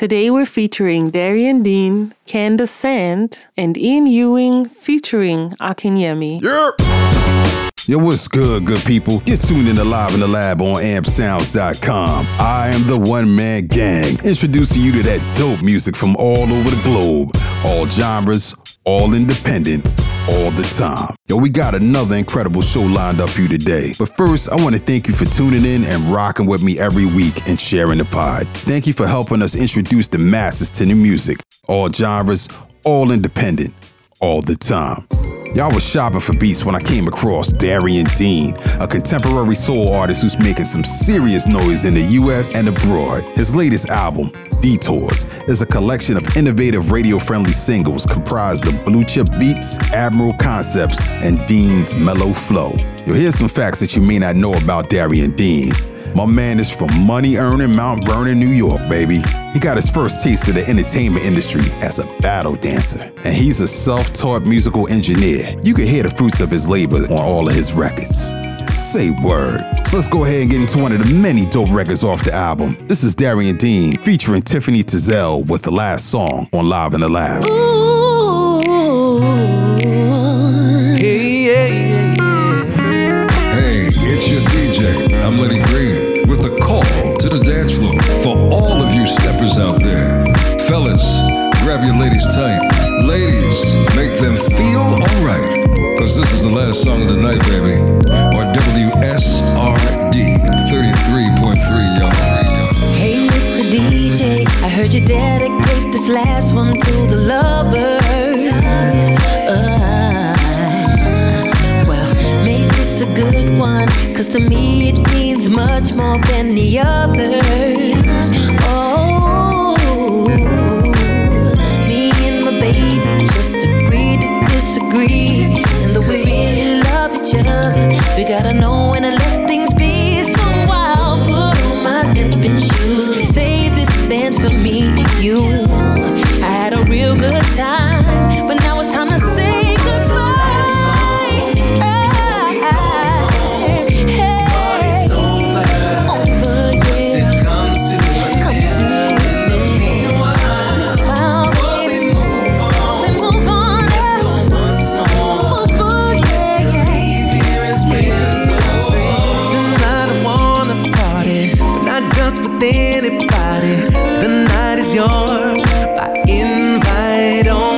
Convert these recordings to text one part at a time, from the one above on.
Today we're featuring Darian Dean, Candace Sand, and Ian Ewing featuring Akinyemi. Yep. Yo, what's good, good people? You're tuned in to Live in the Lab on ampsounds.com. I am the one man gang, introducing you to that dope music from all over the globe. All genres, all independent, all the time. Yo, we got another incredible show lined up for you today. But first, I want to thank you for tuning in and rocking with me every week and sharing the pod. Thank you for helping us introduce the masses to new music. All genres, all independent, all the time. Y'all was shopping for beats when I came across Darian Dean, a contemporary soul artist who's making some serious noise in the US and abroad. His latest album, Detours, is a collection of innovative radio friendly singles comprised of blue chip beats, admiral concepts, and Dean's mellow flow. You'll hear some facts that you may not know about Darian Dean. My man is from money earning Mount Vernon, New York, baby. He got his first taste of the entertainment industry as a battle dancer, and he's a self taught musical engineer. You can hear the fruits of his labor on all of his records. Say word. So let's go ahead and get into one of the many dope records off the album. This is Darian Dean featuring Tiffany Tizell with the last song on Live in the Lab. Hey, the last song of the night, baby. Or WSRD 33.3, y'all. Hey, Mr. DJ, I heard you dedicate this last one to the lovers. Uh, well, make this a good one, cause to me it means much more than the others. Oh, me and my baby just disagree. And the way we love each other, we gotta know when to let things be. With anybody. The night is yours by invite only.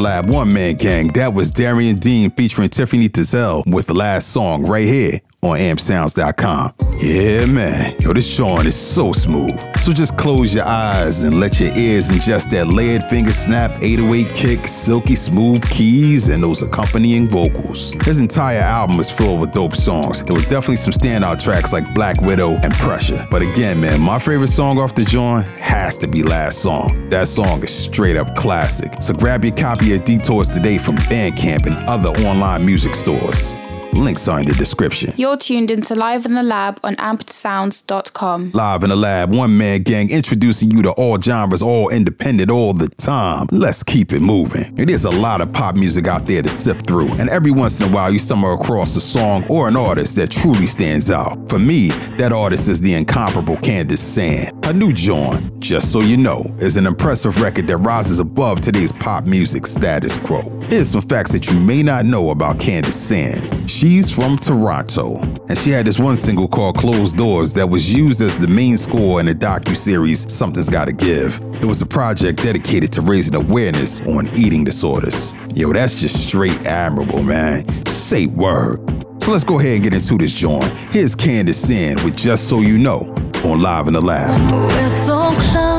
Lab One Man Gang. That was Darian Dean featuring Tiffany Tizell with the last song right here on ampsounds.com. Yeah, man. Yo, this joint is so smooth. So just close your eyes and let your ears ingest that layered finger snap, 808 kick, silky smooth keys, and those accompanying vocals. His entire album is full of dope songs. There were definitely some standout tracks like Black Widow and Pressure. But again, man, my favorite song off the joint has to be Last Song. That song is straight up classic. So grab your copy of Detours today from Bandcamp and other online music stores. Links are in the description. You're tuned into Live in the Lab on ampedsounds.com. Live in the lab, one man gang introducing you to all genres, all independent, all the time. Let's keep it moving. It is a lot of pop music out there to sift through, and every once in a while you stumble across a song or an artist that truly stands out. For me, that artist is the incomparable Candace Sand. Her new joint, Just So You Know, is an impressive record that rises above today's pop music status quo. Here's some facts that you may not know about Candace Sand. She's from Toronto, and she had this one single called Closed Doors that was used as the main score in the docu-series Something's Gotta Give. It was a project dedicated to raising awareness on eating disorders. Yo, that's just straight admirable, man. Say word. So let's go ahead and get into this joint. Here's Candace Sand with Just So You Know on Live in the Lab. We're so close,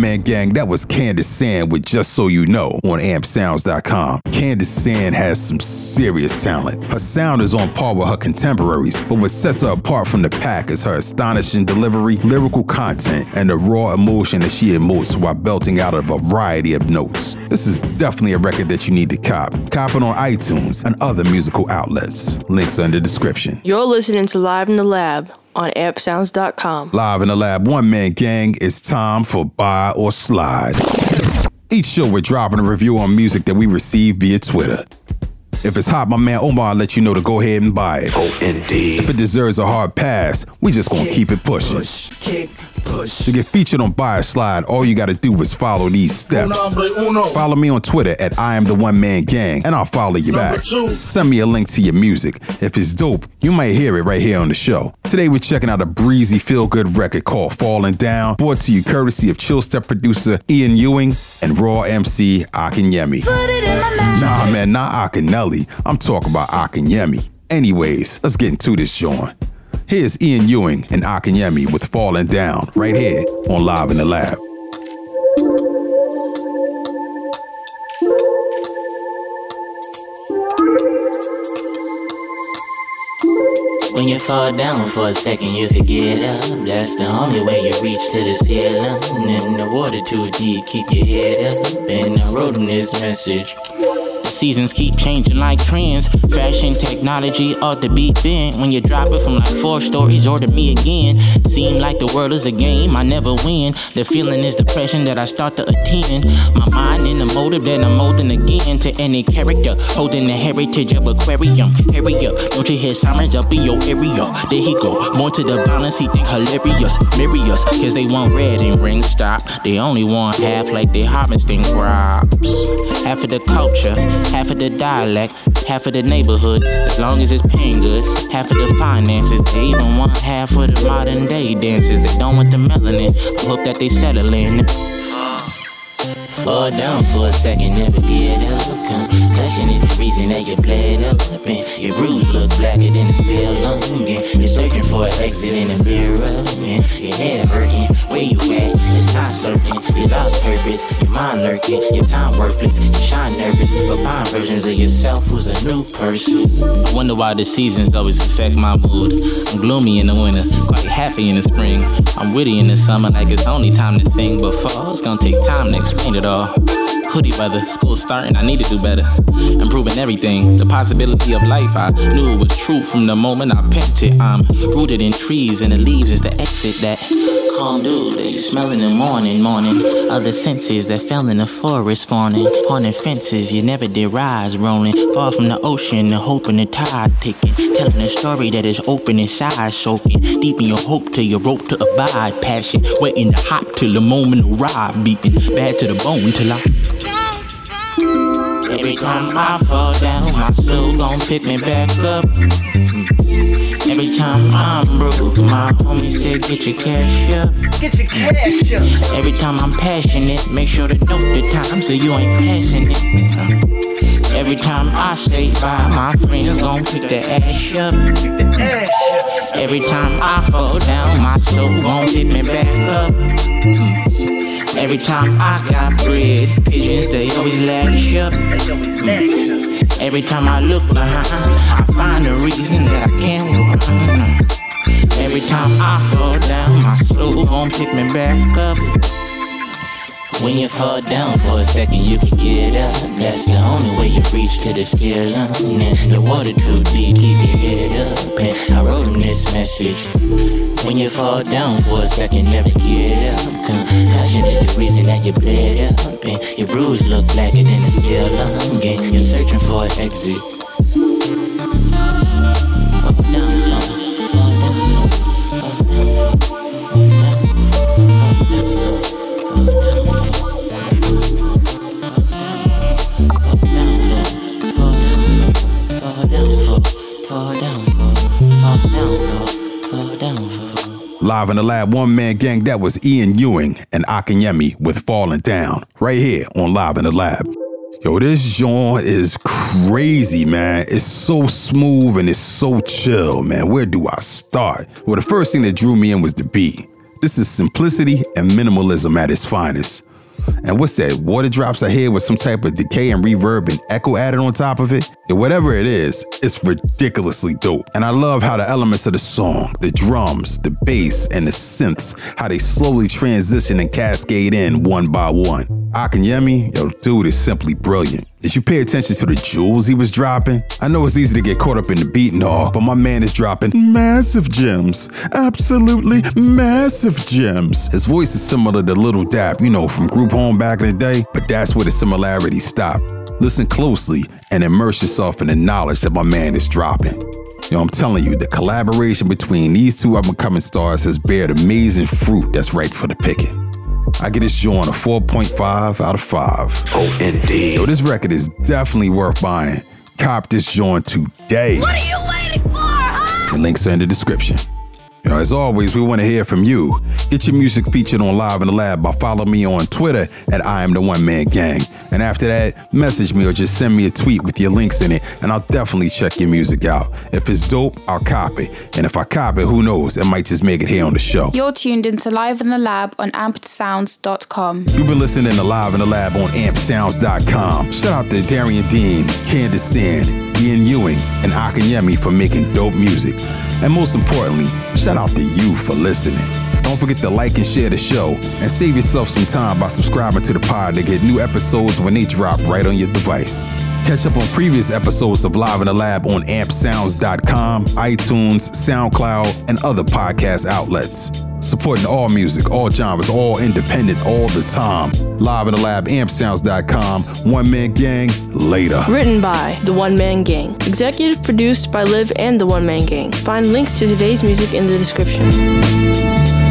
man gang, that was Candace Sand with Just So You Know on ampsounds.com. Candace Sand has some serious talent. Her sound is on par with her contemporaries, but what sets her apart from the pack is her astonishing delivery, lyrical content, and the raw emotion that she emotes while belting out a variety of notes. This is definitely a record that you need to cop. Cop it on iTunes and other musical outlets. Links are in the description. You're listening to Live in the Lab on ampsounds.com. Live in the lab, one man gang, it's time for Buy or Slide. Each show we're dropping a review on music that we receive via Twitter. If it's hot, my man Omar let you know to go ahead and buy it. Oh, indeed. If it deserves a hard pass, we just gonna keep it pushing. Push, kick, push. To get featured on Buy or Slide, all you gotta do is follow these steps. Follow me on Twitter at I am the one man gang, and I'll follow you back. Send me a link to your music. If it's dope, you might hear it right here on the show. Today we're checking out a breezy feel good record called Falling Down, brought to you courtesy of Chill Step producer Ian Ewing and Raw MC Akinyemi. Nah, man, not Akinelli. I'm talking about Akinyemi. Anyways, let's get into this joint. Here's Ian Ewing and ah Akinyemi with Falling Down right here on Live in the Lab. When you fall down for a second, you could get up. That's the only way you reach to the ceiling. In the water too deep, keep your head up. And I wrote him this message. Seasons keep changing like trends. Fashion technology ought to be bent when you drop it from like four stories or to me again. Seem like the world is a game, I never win. The feeling is depression that I start to attend. My mind in the motive that I'm molding again to any character. Holding the heritage of aquarium. Hurry up, don't you hear sirens up in your area? There he go, more to the violence, he think hilarious. Marry us, cause they want red and ring stop. They only want half like they harvesting crops. Half of the culture, half of the dialect, half of the neighborhood, as long as it's paying good. Half of the finances, they even want half of the modern day dances. They don't want the melanin. I hope that they settle in. Fall down for a second, never get up. Concussion is the reason that you bled up. And your bruise look blacker than the spell longing. You're searching for an exit in the mirror. And your head hurting. Where you at? It's not certain. You lost purpose. Your mind lurking. Your time worthless. You shine nervous. But find versions of yourself who's a new person. I wonder why the seasons always affect my mood. I'm gloomy in the winter, quite happy in the spring. I'm witty in the summer, like it's only time to sing. But fall, it's gonna take time to explain it all. Hoodie weather, school's starting, I need to do better. Improving everything, the possibility of life. I knew it was true from the moment I it. I'm rooted in trees, and the leaves is the exit that calm dude you smell in the morning, morning. Other senses that fell in the forest, fawning. Haunting fences, you never did rise, rolling. Far from the ocean, the hope in the tide ticking. Telling a story that is open inside, soaking. Deep in your hope till your rope to abide. Passion, waiting to hop till the moment arrive. Beating bad to the bone till I. Every time I fall down, my soul gon' pick me back up. Every time I'm broke, my homie said, get your cash up. Get your cash up. Every time I'm passionate, make sure to note the time so you ain't passing it. Every time I say bye, my friends gon' pick the ash up. Every time I fall down, my soul gon' pick me back up. Every time I got bread, pigeons they always lash up. Every time I look behind, I find a reason that Can't. Every time I fall down, my soul gon' pick me back up. When you fall down for a second, you can get up. That's the only way you reach to the ceiling. And the water too deep, keep your head up. And I wrote him this message. When you fall down for a second, never get up. Concussion is the reason that you bled up. And your bruise look blacker than the steel lung. You're searching for an exit. Live in the lab, one man gang, that was Ian Ewing and Akinyemi with Falling Down, right here on Live in the Lab. Yo, this joint is crazy, man. It's so smooth and it's so chill, man. Where do I start? Well, the first thing that drew me in was the beat. This is simplicity and minimalism at its finest. And what's that? Water drops ahead with some type of decay and reverb and echo added on top of it? And whatever it is, it's ridiculously dope. And I love how the elements of the song, the drums, the bass, and the synths, how they slowly transition and cascade in one by one. Akinyemi, yo, dude is simply brilliant. Did you pay attention to the jewels he was dropping? I know it's easy to get caught up in the beat and all, but my man is dropping massive gems. Absolutely massive gems. His voice is similar to Little Dap, you know, from Group Home back in the day, but that's where the similarities stop. Listen closely and immerse yourself in the knowledge that my man is dropping. You know, I'm telling you, the collaboration between these two up and coming stars has bared amazing fruit that's ripe for the picking. I get this joint a 4.5 out of 5. Oh, indeed. Yo, this record is definitely worth buying. Cop this joint today. What are you waiting for, huh? The links are in the description. As always, we want to hear from you. Get your music featured on Live in the Lab by following me on Twitter at I am the One Man Gang. And after that, message me or just send me a tweet with your links in it, and I'll definitely check your music out. If it's dope, I'll copy. And if I copy, who knows? It might just make it here on the show. You're tuned into Live in the Lab on ampedsounds.com. You've been listening to Live in the Lab on ampsounds.com. Shout out to Darian Dean, Candace Sand, Ian Ewing, and Akinyemi for making dope music. And most importantly, shout out to you for listening. Don't forget to like and share the show, and save yourself some time by subscribing to the pod to get new episodes when they drop right on your device. Catch up on previous episodes of Live in the Lab on ampsounds.com, iTunes, SoundCloud, and other podcast outlets. Supporting all music, all genres, all independent, all the time. Live in the Lab, ampsounds.com. One Man Gang, later. Written by The One Man Gang. Executive produced by Liv and The One Man Gang. Find links to today's music in the description.